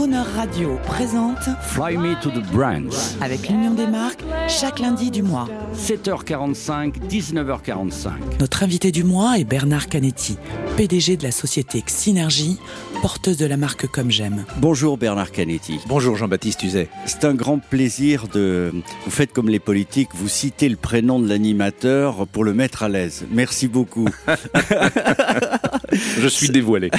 Crooner Radio présente Fly Me to the Brands. avec l'Union des marques chaque lundi du mois. 7h45, 19h45. Notre invité du mois est Bernard Canetti, PDG de la société Synergie, porteuse de la marque Comme J'aime. Bonjour Bernard Canetti. Bonjour Jean-Baptiste Uzet. C'est un grand plaisir de. Vous faites comme les politiques, vous citez le prénom de l'animateur pour le mettre à l'aise. Merci beaucoup. Je suis dévoilé.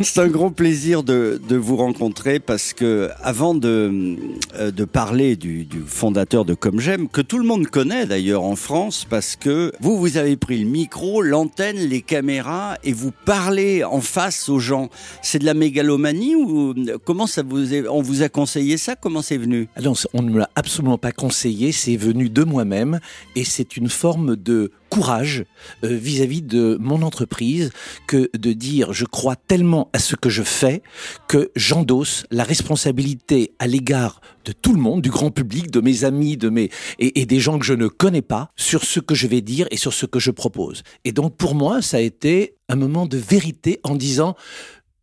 C'est un grand plaisir de, de vous rencontrer parce que avant de, euh, de parler du, du fondateur de Comme J'aime, que tout le monde connaît d'ailleurs en France, parce que vous, vous avez pris le micro, l'antenne, les caméras et vous parlez en face aux gens. C'est de la mégalomanie ou comment ça vous est, on vous a conseillé ça? Comment c'est venu? Alors, on ne me l'a absolument pas conseillé, c'est venu de moi-même et c'est une forme de courage euh, vis-à-vis de mon entreprise que de dire je crois tellement à ce que je fais que j'endosse la responsabilité à l'égard de tout le monde, du grand public, de mes amis, de mes et, des gens que je ne connais pas sur ce que je vais dire et sur ce que je propose. Et donc pour moi, ça a été un moment de vérité en disant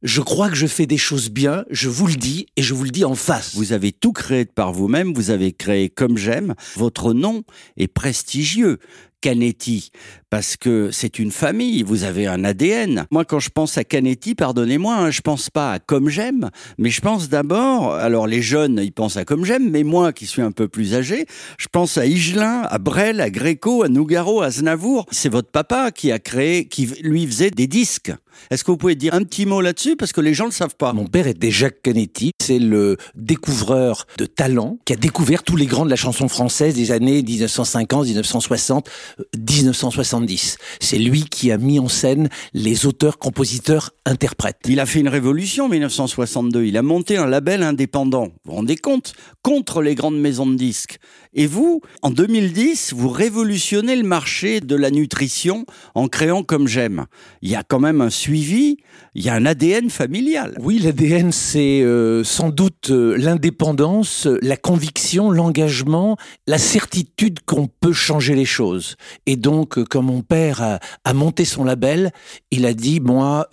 je crois que je fais des choses bien, je vous le dis, et je vous le dis en face. Vous avez tout créé par vous-même, vous avez créé comme j'aime. Votre nom est prestigieux. Canetti, parce que c'est une famille, vous avez un ADN. Moi, quand je pense à Canetti, pardonnez-moi, hein, je pense pas à comme j'aime, mais je pense d'abord, alors les jeunes, ils pensent à comme j'aime, mais moi, qui suis un peu plus âgé, je pense à Higelin, à Brel, à Gréco, à Nougaro, à Znavour. C'est votre papa qui a créé, qui lui faisait des disques. Est-ce que vous pouvez dire un petit mot là-dessus parce que les gens ne le savent pas? Mon père était Jacques Canetti, c'est le découvreur de talent qui a découvert tous les grands de la chanson française des années 1950, 1960, 1970. C'est lui qui a mis en scène les auteurs, compositeurs, interprètes. Il a fait une révolution en 1962. Il a monté un label indépendant. Vous vous rendez compte? Contre les grandes maisons de disques. Et vous, en 2010, vous révolutionnez le marché de la nutrition en créant Comme J'aime. Il y a quand même un il y a un ADN familial. Oui, l'ADN, c'est euh, sans doute euh, l'indépendance, la conviction, l'engagement, la certitude qu'on peut changer les choses. Et donc, euh, quand mon père a, monté son label, il a dit, moi,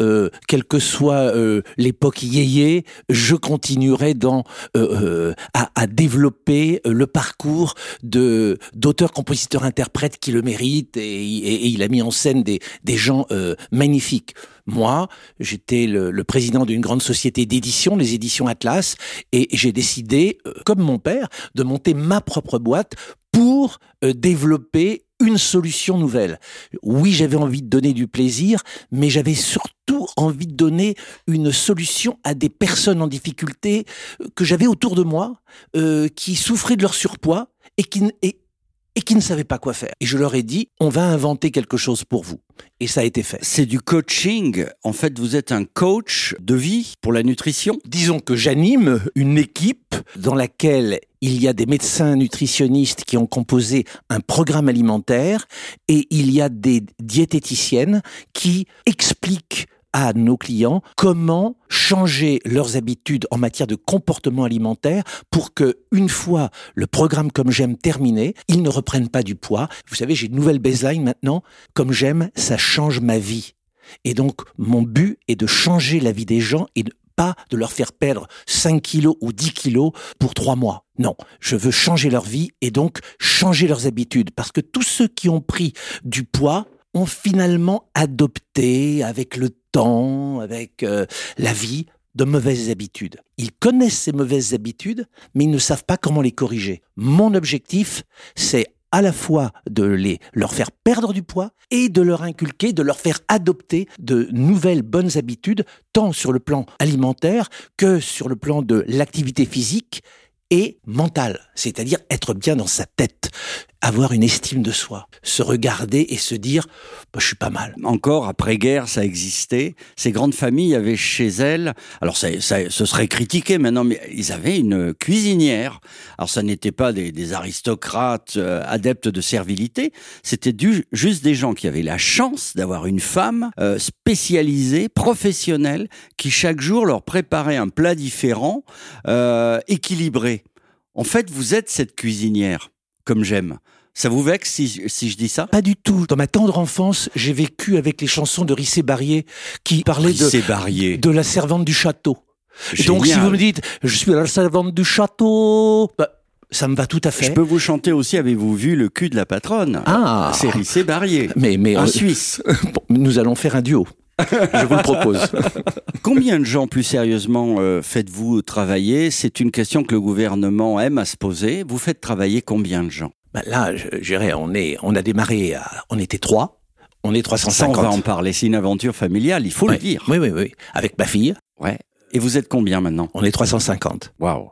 quelle que soit l'époque yéyé, je continuerai dans, à, développer le parcours de d'auteurs, compositeurs, interprètes qui le méritent, et, et, et, il a mis en scène des, des gens magnifiques. Moi, j'étais le, le, président d'une grande société d'édition, les éditions Atlas, et j'ai décidé, comme mon père, de monter ma propre boîte pour développer une solution nouvelle. Oui, j'avais envie de donner du plaisir, mais j'avais surtout envie de donner une solution à des personnes en difficulté que j'avais autour de moi, euh, qui souffraient de leur surpoids et qui, et qui ne savaient pas quoi faire. Et je leur ai dit, on va inventer quelque chose pour vous. Et ça a été fait. C'est du coaching. En fait, vous êtes un coach de vie pour la nutrition. Disons que j'anime une équipe dans laquelle il y a des médecins nutritionnistes qui ont composé un programme alimentaire et il y a des diététiciennes qui expliquent à nos clients comment changer leurs habitudes en matière de comportement alimentaire pour que, une fois le programme comme j'aime terminé, ils ne reprennent pas du poids. Vous savez, j'ai une nouvelle baseline maintenant. Comme j'aime, ça change ma vie. Et donc, mon but est de changer la vie des gens et pas de leur faire perdre 5 kilos ou 10 kilos pour 3 mois. Non, je veux changer leur vie et donc changer leurs habitudes. Parce que tous ceux qui ont pris du poids ont finalement adopté avec le avec euh, la vie, de mauvaises habitudes. Ils connaissent ces mauvaises habitudes, mais ils ne savent pas comment les corriger. Mon objectif, c'est à la fois de les, leur faire perdre du poids et de leur inculquer, de leur faire adopter de nouvelles bonnes habitudes, tant sur le plan alimentaire que sur le plan de l'activité physique et mentale, c'est-à-dire être bien dans sa tête, avoir une estime de soi, se regarder et se dire bah, je suis pas mal. Encore après-guerre, ça existait. Ces grandes familles avaient chez elles, alors ça, ça ce serait critiqué maintenant, mais ils avaient une cuisinière. Alors ça n'était pas des, des aristocrates euh, adeptes de servilité, c'était juste des gens qui avaient la chance d'avoir une femme euh, spécialisée, professionnelle, qui chaque jour leur préparait un plat différent, euh, équilibré. En fait, vous êtes cette cuisinière, comme j'aime. Ça vous vexe si, si, je dis ça? Pas du tout. Dans ma tendre enfance, j'ai vécu avec les chansons de Rissé Barrier qui parlaient Rissé de, Barrier. de la servante du château. Donc si Génial. vous me dites, je suis la servante du château, bah, ça me va tout à fait. Je peux vous chanter aussi, avez-vous vu le cul de la patronne? Ah, Cérissé Barrier. mais, mais Un euh, Suisse. bon, nous allons faire un duo. Je vous le propose. Combien de gens, plus sérieusement, euh, faites-vous travailler? C'est une question que le gouvernement aime à se poser. Vous faites travailler combien de gens? Bah, là, je, je dirais, on, est, on a démarré, à- on était trois, on est Ça, on 350. va en parler. C'est une aventure familiale, il faut Ouais. le dire. Oui, oui, oui. Avec ma fille, Ouais. Et vous êtes combien maintenant? On est 350. Waouh.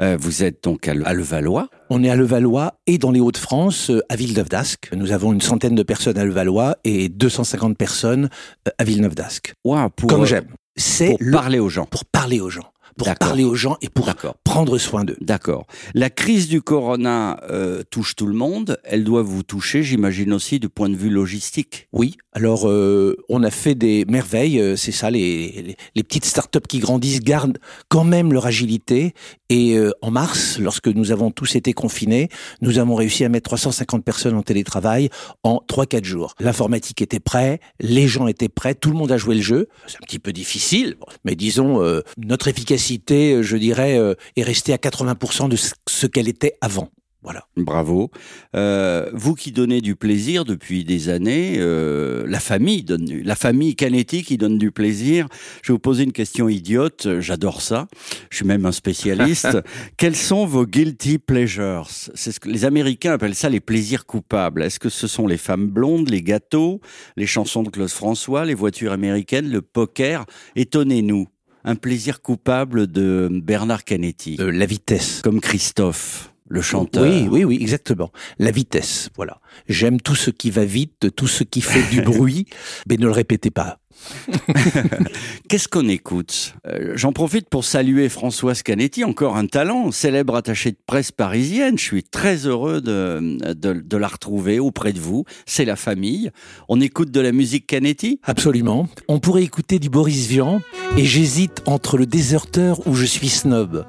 Euh, vous êtes donc à, Le- à Levallois. On est à Levallois et dans les Hauts-de-France, euh, à Villeneuve d'Ascq. Nous avons une centaine de personnes à Levallois et 250 personnes euh, à Villeneuve d'Ascq. Waouh, pour, Comme j'aime. C'est pour le- parler aux gens. pour parler aux gens. Pour parler aux gens et pour prendre soin d'eux. D'accord. La crise du corona euh, touche tout le monde. Elle doit vous toucher, j'imagine aussi, du point de vue logistique. Oui, alors euh, on a fait des merveilles, euh, c'est ça, les, les, les petites startups qui grandissent gardent quand même leur agilité. Et euh, en mars, lorsque nous avons tous été confinés, nous avons réussi à mettre 350 personnes en télétravail en 3-4 jours. L'informatique était prête, les gens étaient prêts, tout le monde a joué le jeu. C'est un petit peu difficile, mais disons, euh, notre efficacité, euh, je dirais, euh, est restée à 80% de ce- ce qu'elle était avant. Voilà. Bravo. Euh, vous qui donnez du plaisir depuis des années, euh, la famille donne du, la famille Canetti qui donne du plaisir. Je vais vous poser une question idiote. J'adore ça. Je suis même un spécialiste. Quels sont vos guilty pleasures? C'est ce que les Américains appellent ça les plaisirs coupables. Est-ce que ce sont les femmes blondes, les gâteaux, les chansons de Claude François, les voitures américaines, le poker? Étonnez-nous. Un plaisir coupable de Bernard Canetti, Euh, la vitesse. comme Christophe, le chanteur. Oui, oui, oui, exactement. La vitesse, voilà. J'aime tout ce qui va vite, tout ce qui fait du bruit, mais ne le répétez pas. Qu'est-ce qu'on écoute? Euh, J'en profite pour saluer Françoise Canetti, encore un talent, célèbre attachée de presse parisienne. Je suis très heureux de, de, de la retrouver auprès de vous. C'est la famille. On écoute de la musique Canetti? Absolument. On pourrait écouter du Boris Vian, et j'hésite entre le déserteur ou je suis snob.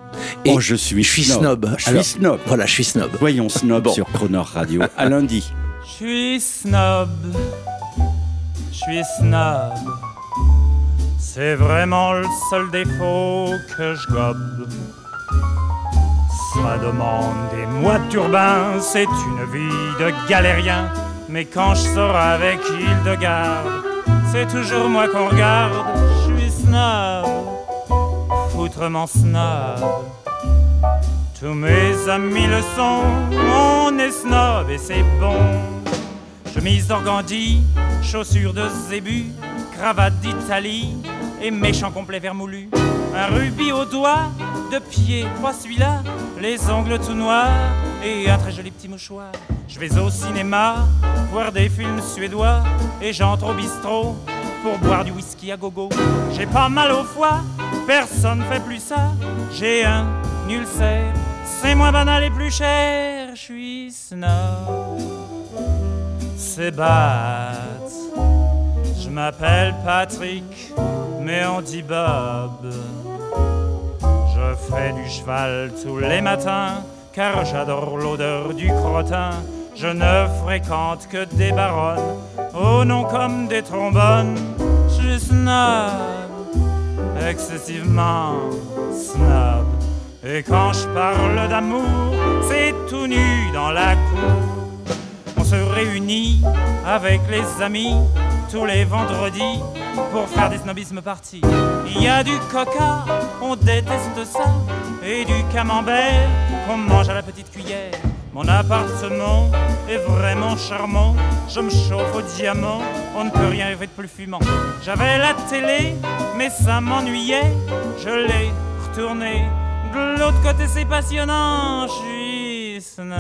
Et Oh, je suis je suis snob. Je suis Alors- snob. Voilà, je suis snob. Voyons snob Bon. sur Cronor Radio. À lundi. Je suis snob, je suis snob. C'est vraiment le seul défaut que je gobe. Ça demande des mois de turbin, c'est une vie de galérien. Mais quand je sors avec Hildegarde, c'est toujours moi qu'on regarde. Je suis snob, foutrement snob. Tous mes amis le sont, on est snob et c'est bon. Chemise d'organdi, chaussures de zébu, cravate d'Italie et méchant complet vermoulu. Un rubis au doigt, de pied, pas celui-là, les ongles tout noirs et un très joli petit mouchoir. Je vais au cinéma, voir des films suédois et j'entre au bistrot pour boire du whisky à gogo. J'ai pas mal au foie, personne fait plus ça. J'ai un ulcère, c'est moins banal et plus cher. Je suis snob c'est bête. Je m'appelle Patrick, mais on dit Bob. Je fais du cheval tous les matins, car j'adore l'odeur du crottin. Je ne fréquente que des baronnes, au nom comme des trombones. Je suis snob, excessivement snob. Et quand je parle d'amour, c'est tout nu dans la cour. On se réunit avec les amis tous les vendredis pour faire des snobismes partis. Il y a du coca, on déteste ça, et du camembert qu'on mange à la petite cuillère. Mon appartement est vraiment charmant, je me chauffe au diamant, on ne peut rien rêver de plus fumant. J'avais la télé, mais ça m'ennuyait, je l'ai retournée. De l'autre côté c'est passionnant, je suis snob.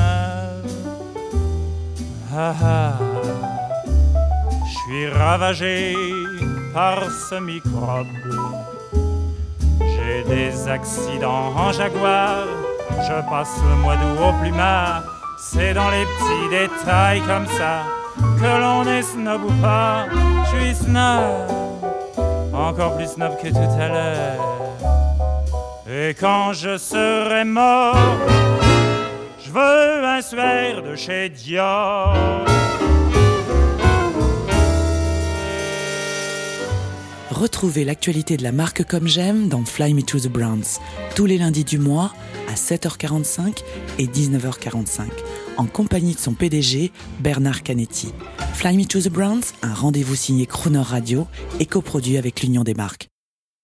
Ah ah, suis ravagé par ce microbe. J'ai des accidents en jaguar, je passe le mois d'août au plumard. C'est dans les petits détails comme ça que l'on est snob ou pas. Je suis snob, encore plus snob que tout à l'heure. Et quand je serai mort, je veux un suaire de chez Dior. Retrouvez l'actualité de la marque Comme J'aime dans Fly Me to the Browns, tous les lundis du mois à 7h45 et 19h45, en compagnie de son PDG, Bernard Canetti. Fly Me to the Browns, un rendez-vous signé Crooner Radio et coproduit avec l'Union des marques.